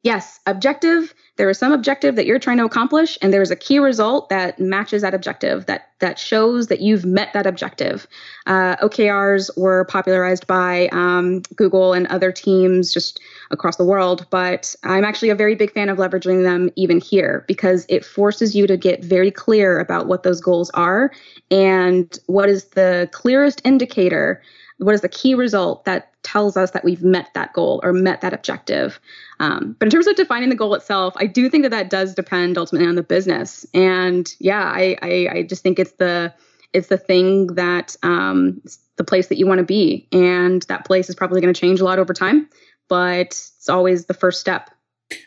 yes, objective. There is some objective that you're trying to accomplish, and there is a key result that matches that objective that that shows that you've met that objective. Uh, OKRs were popularized by um, Google and other teams just across the world, but I'm actually a very big fan of leveraging them even here because it forces you to get very clear about what those goals are and what is the clearest indicator what is the key result that tells us that we've met that goal or met that objective? Um, but in terms of defining the goal itself i do think that that does depend ultimately on the business. And yeah i i, I just think it's the it's the thing that um, the place that you want to be. And that place is probably going to change a lot over time but it's always the first step.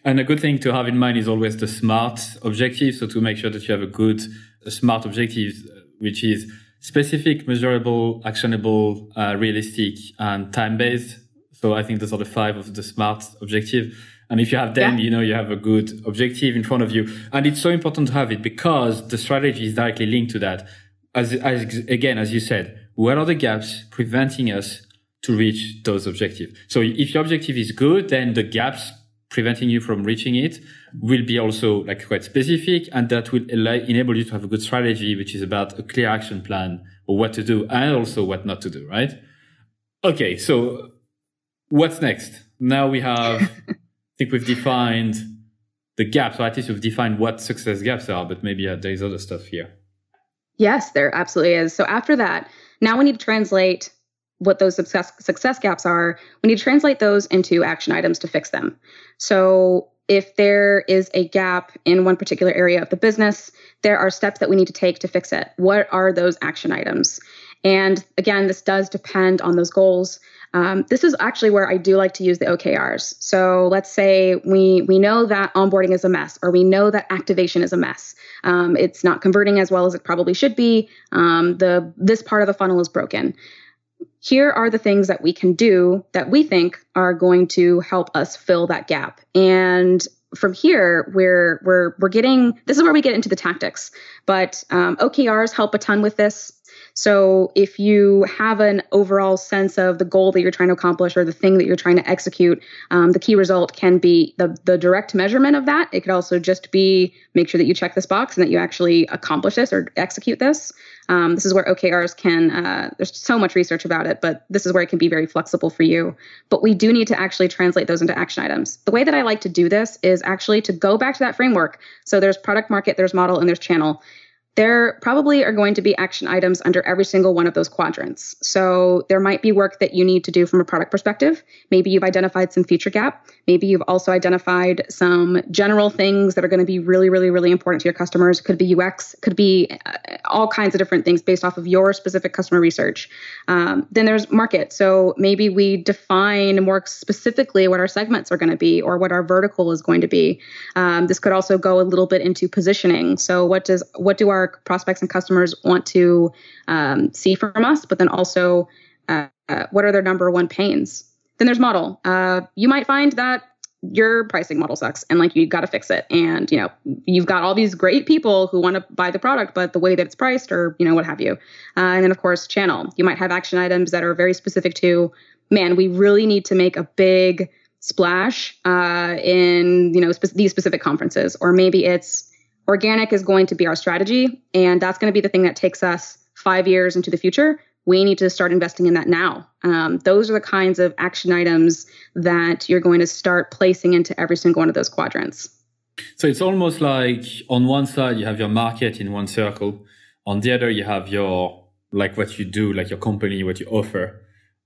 And a good thing to have in mind is always the smart objective. So to make sure that you have a good a smart objective which is specific, measurable, actionable, uh, realistic, and time based. So I think those are the five of the SMART objective. And if you have them, yeah. you know, you have a good objective in front of you. And it's so important to have it because the strategy is directly linked to that. As, as again, as you said, what are the gaps preventing us to reach those objectives? So if your objective is good, then the gaps preventing you from reaching it will be also like quite specific and that will enable you to have a good strategy which is about a clear action plan or what to do and also what not to do right? Okay so what's next? Now we have i think we've defined the gaps or at least we've defined what success gaps are but maybe uh, there's other stuff here. Yes there absolutely is. So after that now we need to translate what those success success gaps are, we need to translate those into action items to fix them. So if there is a gap in one particular area of the business, there are steps that we need to take to fix it. What are those action items? And again, this does depend on those goals. Um, this is actually where I do like to use the OKRs. So let's say we we know that onboarding is a mess, or we know that activation is a mess. Um, it's not converting as well as it probably should be. Um, the this part of the funnel is broken here are the things that we can do that we think are going to help us fill that gap. And from here, we're we're we're getting this is where we get into the tactics. But um, OKRs help a ton with this. So if you have an overall sense of the goal that you're trying to accomplish or the thing that you're trying to execute, um, the key result can be the, the direct measurement of that. It could also just be make sure that you check this box and that you actually accomplish this or execute this. Um, this is where OKRs can, uh, there's so much research about it, but this is where it can be very flexible for you. But we do need to actually translate those into action items. The way that I like to do this is actually to go back to that framework. So there's product market, there's model, and there's channel there probably are going to be action items under every single one of those quadrants. So there might be work that you need to do from a product perspective. Maybe you've identified some feature gap. Maybe you've also identified some general things that are going to be really, really, really important to your customers. Could be UX, could be uh, all kinds of different things based off of your specific customer research. Um, then there's market. So maybe we define more specifically what our segments are going to be or what our vertical is going to be. Um, this could also go a little bit into positioning. So what does what do our our prospects and customers want to um, see from us, but then also uh, uh, what are their number one pains. Then there's model. Uh, you might find that your pricing model sucks and like you got to fix it and you know you've got all these great people who want to buy the product but the way that it's priced or you know what have you uh, and then of course channel you might have action items that are very specific to man we really need to make a big splash uh, in you know spe- these specific conferences or maybe it's organic is going to be our strategy and that's going to be the thing that takes us five years into the future we need to start investing in that now. Um, those are the kinds of action items that you're going to start placing into every single one of those quadrants. So it's almost like on one side you have your market in one circle, on the other you have your like what you do, like your company, what you offer.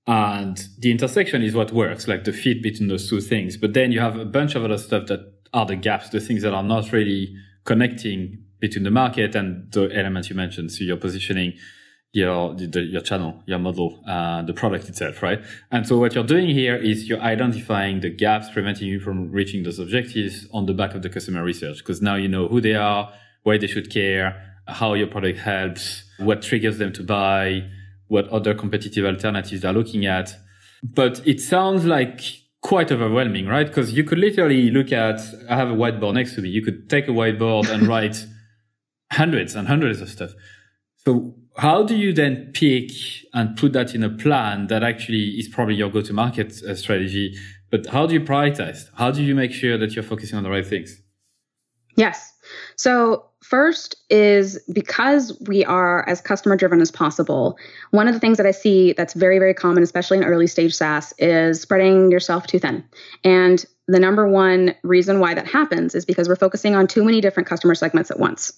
And the intersection is what works, like the fit between those two things. But then you have a bunch of other stuff that are the gaps, the things that are not really connecting between the market and the elements you mentioned. So your positioning, your the, your channel, your model, uh, the product itself, right? And so what you're doing here is you're identifying the gaps preventing you from reaching those objectives on the back of the customer research, because now you know who they are, why they should care, how your product helps, what triggers them to buy, what other competitive alternatives they're looking at. But it sounds like quite overwhelming, right? Because you could literally look at, I have a whiteboard next to me. You could take a whiteboard and write hundreds and hundreds of stuff. So how do you then pick and put that in a plan that actually is probably your go to market uh, strategy? But how do you prioritize? How do you make sure that you're focusing on the right things? Yes. So First is because we are as customer driven as possible. One of the things that I see that's very, very common, especially in early stage SaaS, is spreading yourself too thin. And the number one reason why that happens is because we're focusing on too many different customer segments at once.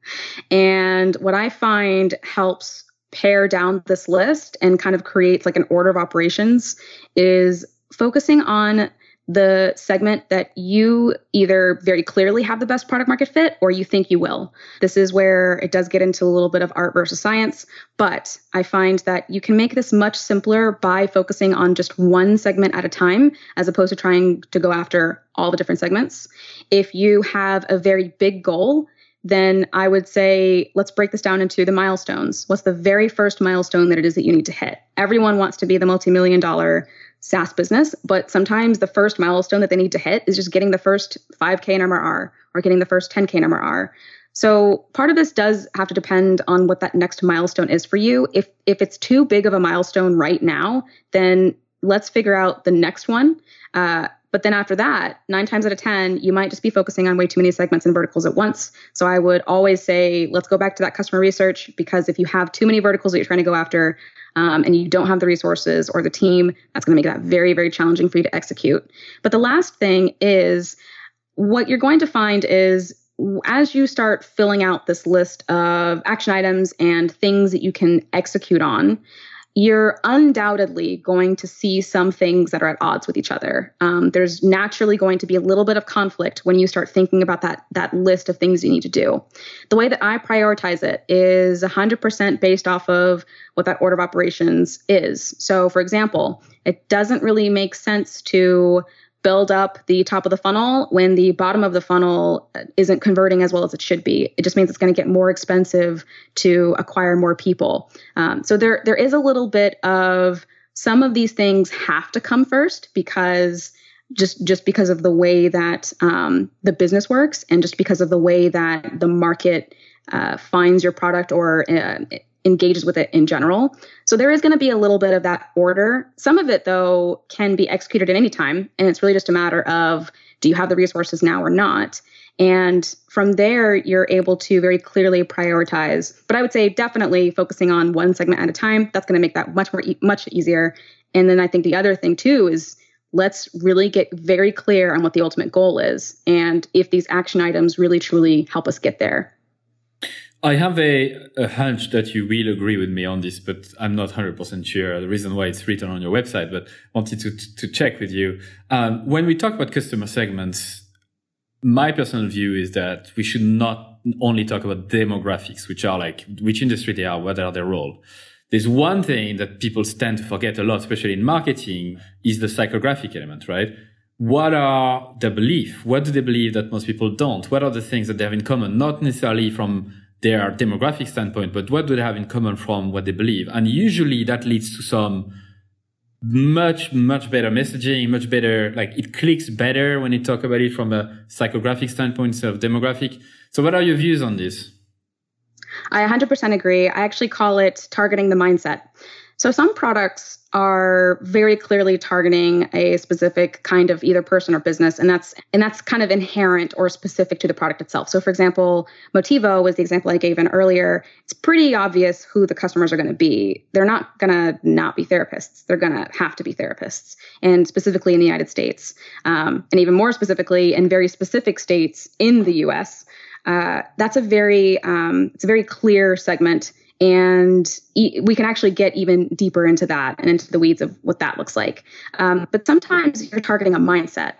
and what I find helps pare down this list and kind of creates like an order of operations is focusing on the segment that you either very clearly have the best product market fit or you think you will. This is where it does get into a little bit of art versus science, but I find that you can make this much simpler by focusing on just one segment at a time as opposed to trying to go after all the different segments. If you have a very big goal, then I would say let's break this down into the milestones. What's the very first milestone that it is that you need to hit? Everyone wants to be the multi million dollar SaaS business, but sometimes the first milestone that they need to hit is just getting the first 5K in MRR or getting the first 10K in MRR. So part of this does have to depend on what that next milestone is for you. If if it's too big of a milestone right now, then let's figure out the next one. Uh, but then after that, nine times out of 10, you might just be focusing on way too many segments and verticals at once. So I would always say, let's go back to that customer research because if you have too many verticals that you're trying to go after, um, and you don't have the resources or the team, that's going to make that very, very challenging for you to execute. But the last thing is what you're going to find is as you start filling out this list of action items and things that you can execute on, you're undoubtedly going to see some things that are at odds with each other. Um, there's naturally going to be a little bit of conflict when you start thinking about that that list of things you need to do. The way that I prioritize it is 100% based off of what that order of operations is. So, for example, it doesn't really make sense to build up the top of the funnel when the bottom of the funnel isn't converting as well as it should be. It just means it's going to get more expensive to acquire more people. Um, so there there is a little bit of some of these things have to come first because just just because of the way that um, the business works and just because of the way that the market uh, finds your product or uh, engages with it in general. So there is going to be a little bit of that order. Some of it, though, can be executed at any time. And it's really just a matter of do you have the resources now or not? And from there, you're able to very clearly prioritize. But I would say definitely focusing on one segment at a time. That's going to make that much more, e- much easier. And then I think the other thing too is let's really get very clear on what the ultimate goal is and if these action items really truly help us get there. I have a, a hunch that you will agree with me on this, but I'm not 100% sure. The reason why it's written on your website, but wanted to, to check with you. Um, when we talk about customer segments, my personal view is that we should not only talk about demographics, which are like which industry they are, what are their role. There's one thing that people tend to forget a lot, especially in marketing, is the psychographic element, right? What are the belief? What do they believe that most people don't? What are the things that they have in common? Not necessarily from their demographic standpoint, but what do they have in common from what they believe? And usually that leads to some much, much better messaging, much better, like it clicks better when you talk about it from a psychographic standpoint instead of demographic. So what are your views on this? I 100% agree. I actually call it targeting the mindset. So some products are very clearly targeting a specific kind of either person or business and that's and that's kind of inherent or specific to the product itself. So for example, Motivo was the example I gave in earlier. It's pretty obvious who the customers are going to be. They're not going to not be therapists. They're going to have to be therapists and specifically in the United States. Um, and even more specifically in very specific states in the US. Uh, that's a very um, it's a very clear segment and e- we can actually get even deeper into that and into the weeds of what that looks like. Um, but sometimes you're targeting a mindset.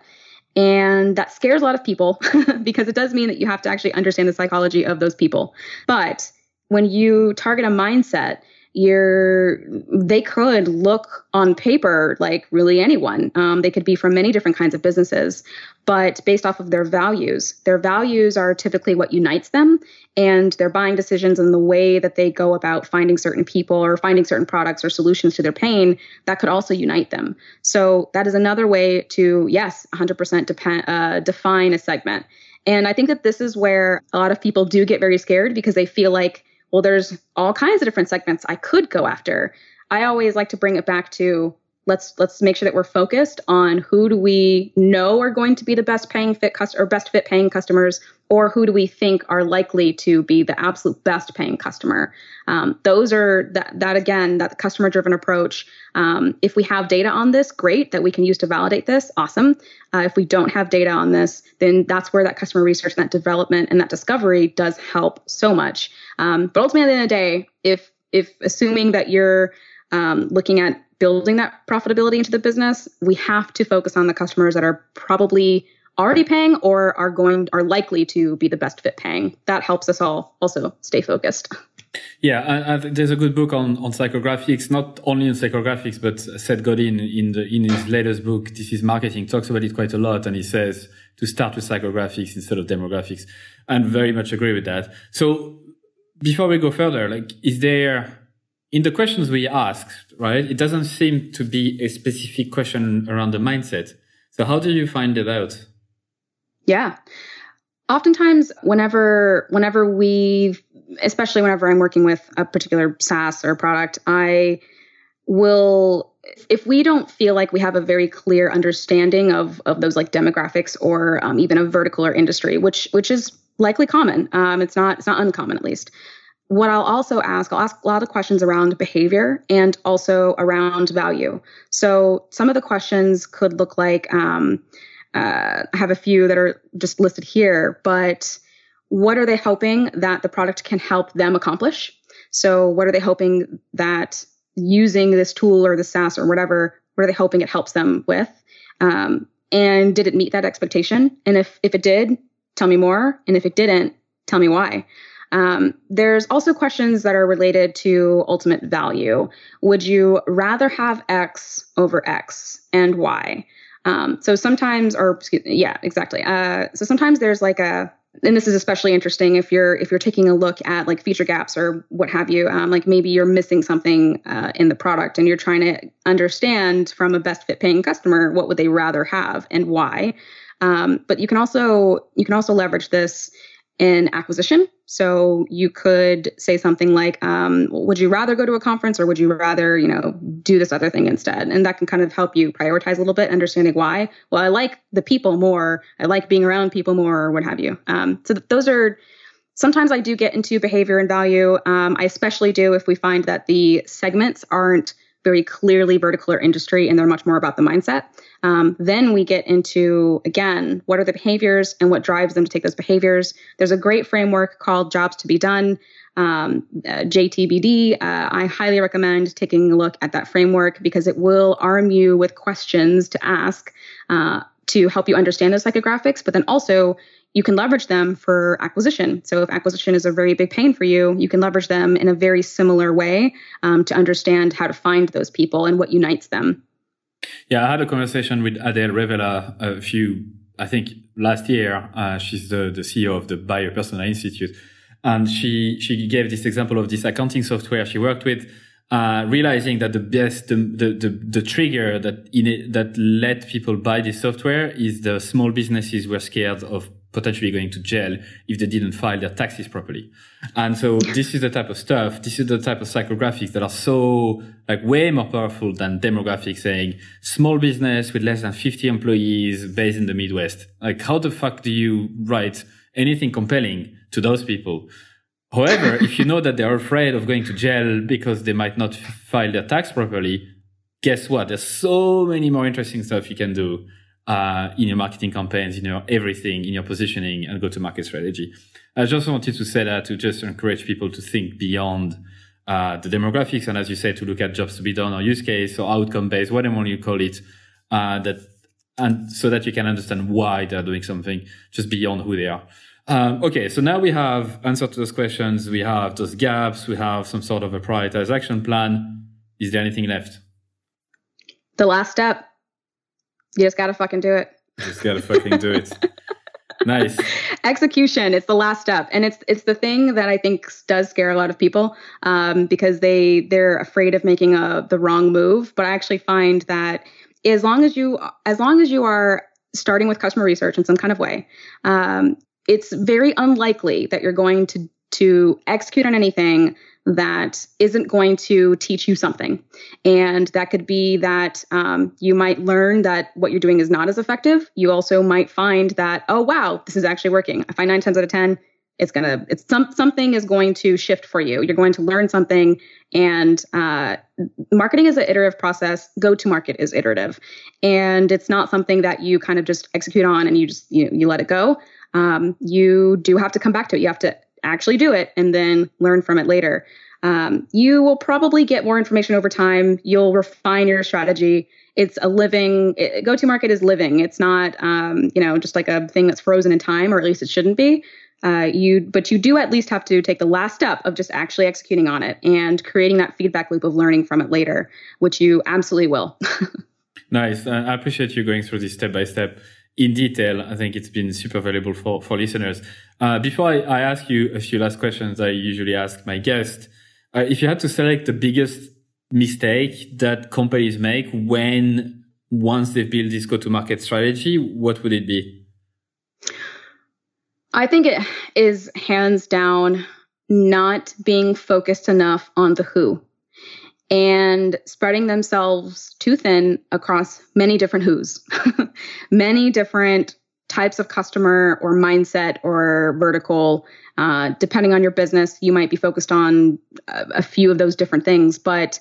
And that scares a lot of people because it does mean that you have to actually understand the psychology of those people. But when you target a mindset, you're they could look on paper like really anyone. Um, they could be from many different kinds of businesses but based off of their values. Their values are typically what unites them and their buying decisions and the way that they go about finding certain people or finding certain products or solutions to their pain that could also unite them. So that is another way to yes 100% depend, uh, define a segment. And i think that this is where a lot of people do get very scared because they feel like well, there's all kinds of different segments I could go after. I always like to bring it back to let's let's make sure that we're focused on who do we know are going to be the best paying fit customer or best fit paying customers or who do we think are likely to be the absolute best paying customer. Um, those are that that again that customer driven approach. Um, if we have data on this great that we can use to validate this awesome. Uh, if we don't have data on this then that's where that customer research and that development and that discovery does help so much. Um, but ultimately at the end of the day if if assuming that you're um, looking at building that profitability into the business, we have to focus on the customers that are probably already paying or are going are likely to be the best fit paying. That helps us all also stay focused. Yeah, I, I there's a good book on, on psychographics, not only on psychographics, but Seth Godin in the in his latest book, This is Marketing, talks about it quite a lot, and he says to start with psychographics instead of demographics, and very much agree with that. So before we go further, like, is there in the questions we asked, right, it doesn't seem to be a specific question around the mindset. So how do you find it out? Yeah. Oftentimes whenever whenever we especially whenever I'm working with a particular SaaS or product, I will if we don't feel like we have a very clear understanding of of those like demographics or um, even a vertical or industry, which which is likely common. Um, it's not it's not uncommon at least what I'll also ask, I'll ask a lot of questions around behavior and also around value. So some of the questions could look like um, uh, I have a few that are just listed here, but what are they hoping that the product can help them accomplish? So what are they hoping that using this tool or the SaaS or whatever, what are they hoping it helps them with? Um, and did it meet that expectation? And if if it did, tell me more. And if it didn't, tell me why. Um, there's also questions that are related to ultimate value. Would you rather have X over X and why? Um, so sometimes, or excuse yeah, exactly. Uh, so sometimes there's like a, and this is especially interesting if you're if you're taking a look at like feature gaps or what have you. Um, like maybe you're missing something uh, in the product and you're trying to understand from a best fit paying customer what would they rather have and why. Um, but you can also you can also leverage this in acquisition. So you could say something like, um, "Would you rather go to a conference, or would you rather, you know, do this other thing instead?" And that can kind of help you prioritize a little bit, understanding why. Well, I like the people more. I like being around people more, or what have you. Um, so th- those are. Sometimes I do get into behavior and value. Um, I especially do if we find that the segments aren't very clearly vertical or industry and they're much more about the mindset. Um, then we get into, again, what are the behaviors and what drives them to take those behaviors. There's a great framework called Jobs to Be Done, um, uh, JTBD. Uh, I highly recommend taking a look at that framework because it will arm you with questions to ask uh, to help you understand those psychographics, but then also you can leverage them for acquisition. So if acquisition is a very big pain for you, you can leverage them in a very similar way um, to understand how to find those people and what unites them. Yeah, I had a conversation with Adele Revella a few, I think last year. Uh, she's the, the CEO of the Buyer Persona Institute. And she, she gave this example of this accounting software she worked with, uh, realizing that the best, the, the, the, the trigger that in it, that let people buy this software is the small businesses were scared of potentially going to jail if they didn't file their taxes properly. And so this is the type of stuff, this is the type of psychographics that are so like way more powerful than demographics saying small business with less than 50 employees based in the Midwest. Like how the fuck do you write anything compelling to those people? However, if you know that they're afraid of going to jail because they might not file their tax properly, guess what? There's so many more interesting stuff you can do uh, in your marketing campaigns, in your everything, in your positioning and go to market strategy. I just wanted to say that to just encourage people to think beyond uh, the demographics and, as you say, to look at jobs to be done or use case or outcome based, whatever you call it, uh, that and so that you can understand why they're doing something just beyond who they are. Um, okay, so now we have answered to those questions. We have those gaps. We have some sort of a prioritized action plan. Is there anything left? The last step. You just gotta fucking do it. just gotta fucking do it. nice execution it's the last step and it's it's the thing that i think does scare a lot of people um, because they they're afraid of making a the wrong move but i actually find that as long as you as long as you are starting with customer research in some kind of way um, it's very unlikely that you're going to to execute on anything that isn't going to teach you something. And that could be that um, you might learn that what you're doing is not as effective. You also might find that, oh, wow, this is actually working. I find nine times out of 10, it's going to, it's some, something is going to shift for you. You're going to learn something. And uh, marketing is an iterative process. Go to market is iterative. And it's not something that you kind of just execute on and you just, you, you let it go um, you do have to come back to it. You have to actually do it and then learn from it later. Um, you will probably get more information over time. You'll refine your strategy. It's a living go to market is living. It's not um, you know just like a thing that's frozen in time, or at least it shouldn't be. Uh, you but you do at least have to take the last step of just actually executing on it and creating that feedback loop of learning from it later, which you absolutely will. nice. I appreciate you going through this step by step in detail. I think it's been super valuable for, for listeners. Uh, before I, I, ask you a few last questions, I usually ask my guest, uh, if you had to select the biggest mistake that companies make when once they build this go-to-market strategy, what would it be? I think it is hands down not being focused enough on the who and spreading themselves too thin across many different who's, many different types of customer or mindset or vertical. Uh, depending on your business, you might be focused on a, a, few of those different things, but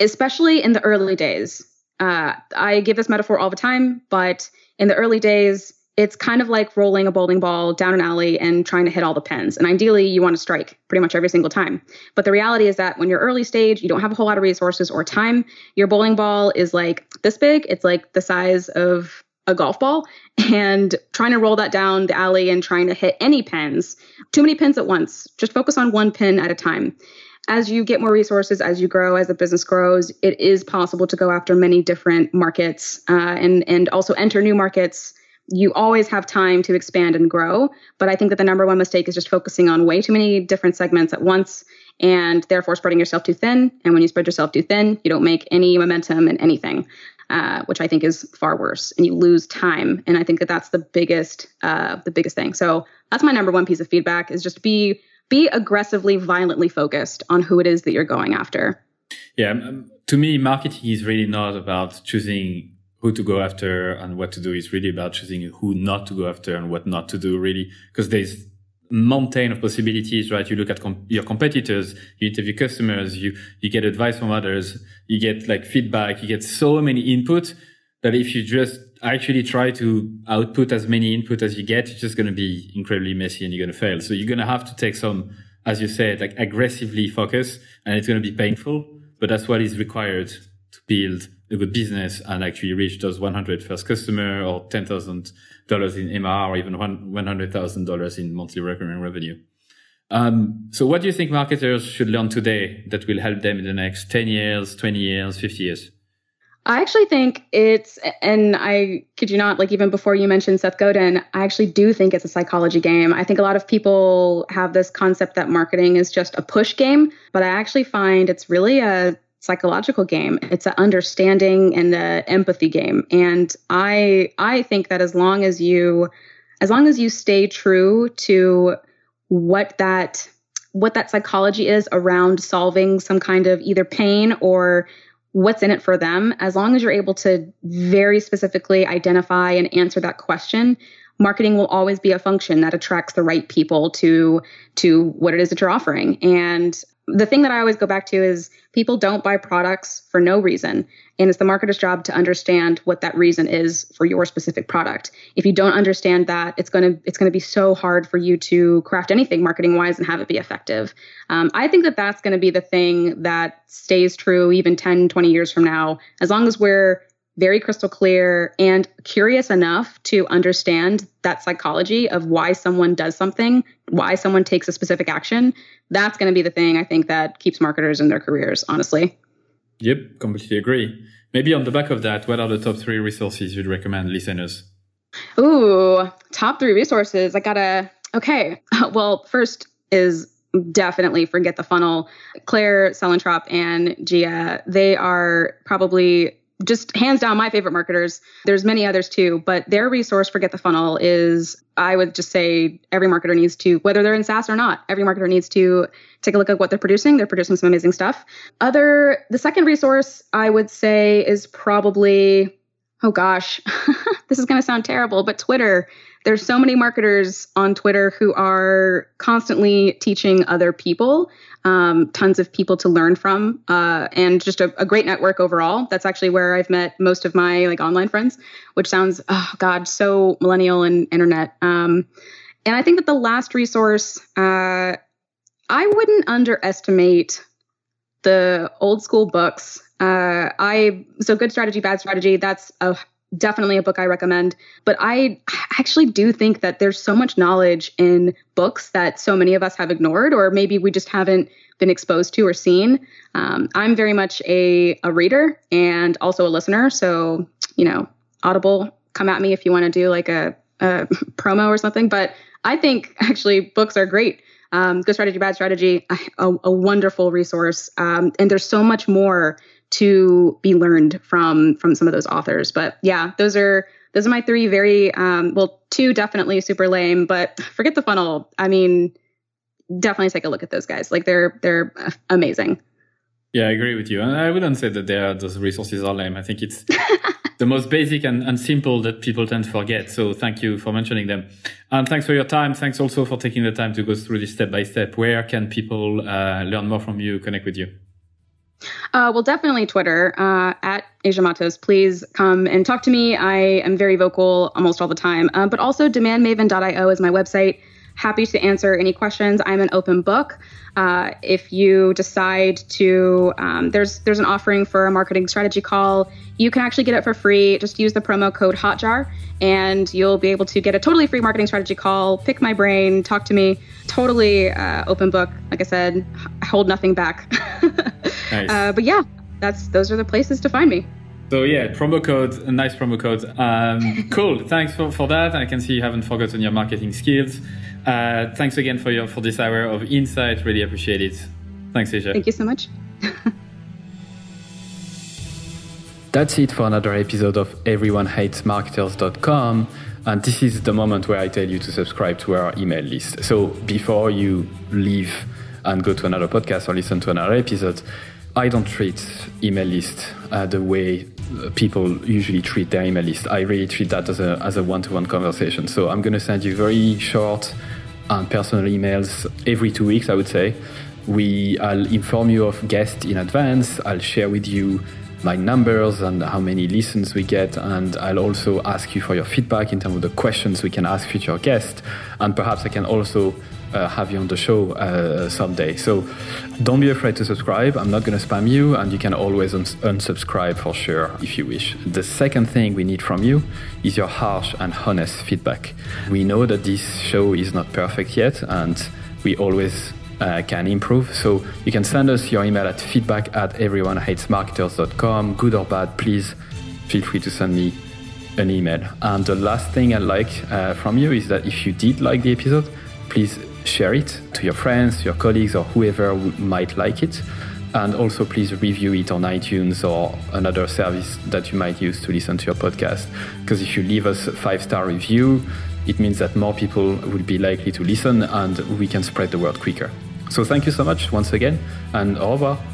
especially in the early days, uh, I give this metaphor all the time, but in the early days, it's kind of like rolling a bowling ball down an alley and trying to hit all the pins. And ideally, you want to strike pretty much every single time. But the reality is that when you're early stage, you don't have a whole lot of resources or time. Your bowling ball is like this big, it's like the size of a golf ball. And trying to roll that down the alley and trying to hit any pins, too many pins at once. Just focus on one pin at a time as you get more resources, as you grow, as the business grows, it is possible to go after many different markets uh, and and also enter new markets you always have time to expand and grow. But I think that the number one mistake is just focusing on way too many different segments at once and therefore spreading yourself too thin. And when you spread yourself too thin, you don't make any momentum in anything, uh, which I think is far worse. And you lose time. And I think that that's the biggest, uh, the biggest thing. So that's my number one piece of feedback is just be be aggressively, violently focused on who it is that you're going after. Yeah, um, to me, marketing is really not about choosing who to go after and what to do is really about choosing who not to go after and what not to do really. Because there's a mountain of possibilities right? You look at com- your competitors you interview customers you you get advice from others you get like feedback you get so many input that if you just actually try to output as many input as you get it's just going to be incredibly messy and you're going to fail. So you're going to have to take some as you said like aggressively focus and it's going to be painful but that's what is required to build a good business and actually reach those 100 first customer or $10,000 in MR or even $100,000 in monthly recurring revenue. Um, so what do you think marketers should learn today that will help them in the next 10 years, 20 years, 50 years? I actually think it's, and I could you not, like even before you mentioned Seth Godin, I actually do think it's a psychology game. I think a lot of people have this concept that marketing is just a push game, but I actually find it's really a psychological game. It's an understanding and an empathy game. And I I think that as long as you as long as you stay true to what that what that psychology is around solving some kind of either pain or what's in it for them, as long as you're able to very specifically identify and answer that question, marketing will always be a function that attracts the right people to to what it is that you're offering. And the thing that I always go back to is people don't buy products for no reason. And it's the marketer's job to understand what that reason is for your specific product. If you don't understand that, it's going to it's to be so hard for you to craft anything marketing wise and have it be effective. Um, I think that that's going to be the thing that stays true even 10, 20 years from now. As long as we're very crystal clear and curious enough to understand that psychology of why someone does something, why someone takes a specific action, that's going to be the thing I think that keeps marketers in their careers, honestly. Yep, completely agree. Maybe on the back of that, what are the top three resources you'd recommend listeners? Ooh, top three resources. I gotta, okay. Well, first is definitely forget the funnel. Claire Suellentrop and Gia, they are probably just hands down my favorite marketers. There's many others too, but their resource Forget the Funnel is I would just say every marketer needs to, whether they're in SaaS or not, every marketer needs to take a look at what they're producing. They're producing some amazing stuff. Other, the second resource I would say is probably, oh gosh, this is going to sound terrible, but Twitter there's so many marketers on Twitter who are constantly teaching other people, um, tons of people to learn from, uh, and just a, a, great network overall. That's actually where I've met most of my like online friends, which sounds oh god so millennial and internet. Um, and I think that the last resource, uh, I wouldn't underestimate the old school books. Uh, I so good strategy, bad strategy. That's a definitely a book I recommend. But I actually do think that there's so much knowledge in books that so many of us have ignored, or maybe we just haven't been exposed to or seen. Um, I'm very much a, a reader and also a listener. So, you know, Audible, come at me if you want to do like a, a promo or something. But I think actually books are great. Um, Good Strategy, Bad Strategy, a, a wonderful resource. Um, and there's so much more to be learned from from some of those authors. But yeah, those are those are my three very um, well, two definitely super lame, but forget the funnel. I mean, definitely take a look at those guys. Like they're they're amazing. Yeah, I agree with you. And I wouldn't say that they are, those resources are lame. I think it's the most basic and, and simple that people tend to forget. So thank you for mentioning them. And thanks for your time. Thanks also for taking the time to go through this step by step. Where can people uh, learn more from you, connect with you? Uh, well, definitely Twitter uh, at Asia Matos. Please come and talk to me. I am very vocal almost all the time. Uh, but also, demandmaven.io is my website. Happy to answer any questions. I'm an open book. Uh, if you decide to, um, there's there's an offering for a marketing strategy call. You can actually get it for free. Just use the promo code Hotjar, and you'll be able to get a totally free marketing strategy call. Pick my brain, talk to me. Totally uh, open book. Like I said, hold nothing back. nice. uh, but yeah, that's those are the places to find me. So yeah, promo code, a nice promo code. Um, cool. Thanks for, for that. I can see you haven't forgotten your marketing skills. Uh, thanks again for your for this hour of insight. Really appreciate it. Thanks, Asia. Thank you so much. That's it for another episode of EveryoneHatesMarketers.com. And this is the moment where I tell you to subscribe to our email list. So before you leave and go to another podcast or listen to another episode, I don't treat email list uh, the way people usually treat their email list. I really treat that as a, as a one-to-one conversation. So I'm going to send you very short and personal emails every two weeks, I would say. We, I'll inform you of guests in advance. I'll share with you my numbers and how many listens we get. And I'll also ask you for your feedback in terms of the questions we can ask future guests. And perhaps I can also uh, have you on the show uh, someday. So don't be afraid to subscribe. I'm not going to spam you, and you can always uns- unsubscribe for sure if you wish. The second thing we need from you is your harsh and honest feedback. We know that this show is not perfect yet, and we always uh, can improve. So you can send us your email at feedback at everyonehatesmarketers.com. Good or bad, please feel free to send me an email. And the last thing I like uh, from you is that if you did like the episode, please share it to your friends, your colleagues, or whoever might like it. And also, please review it on iTunes or another service that you might use to listen to your podcast. Because if you leave us a five star review, it means that more people will be likely to listen and we can spread the word quicker. So, thank you so much once again, and au revoir.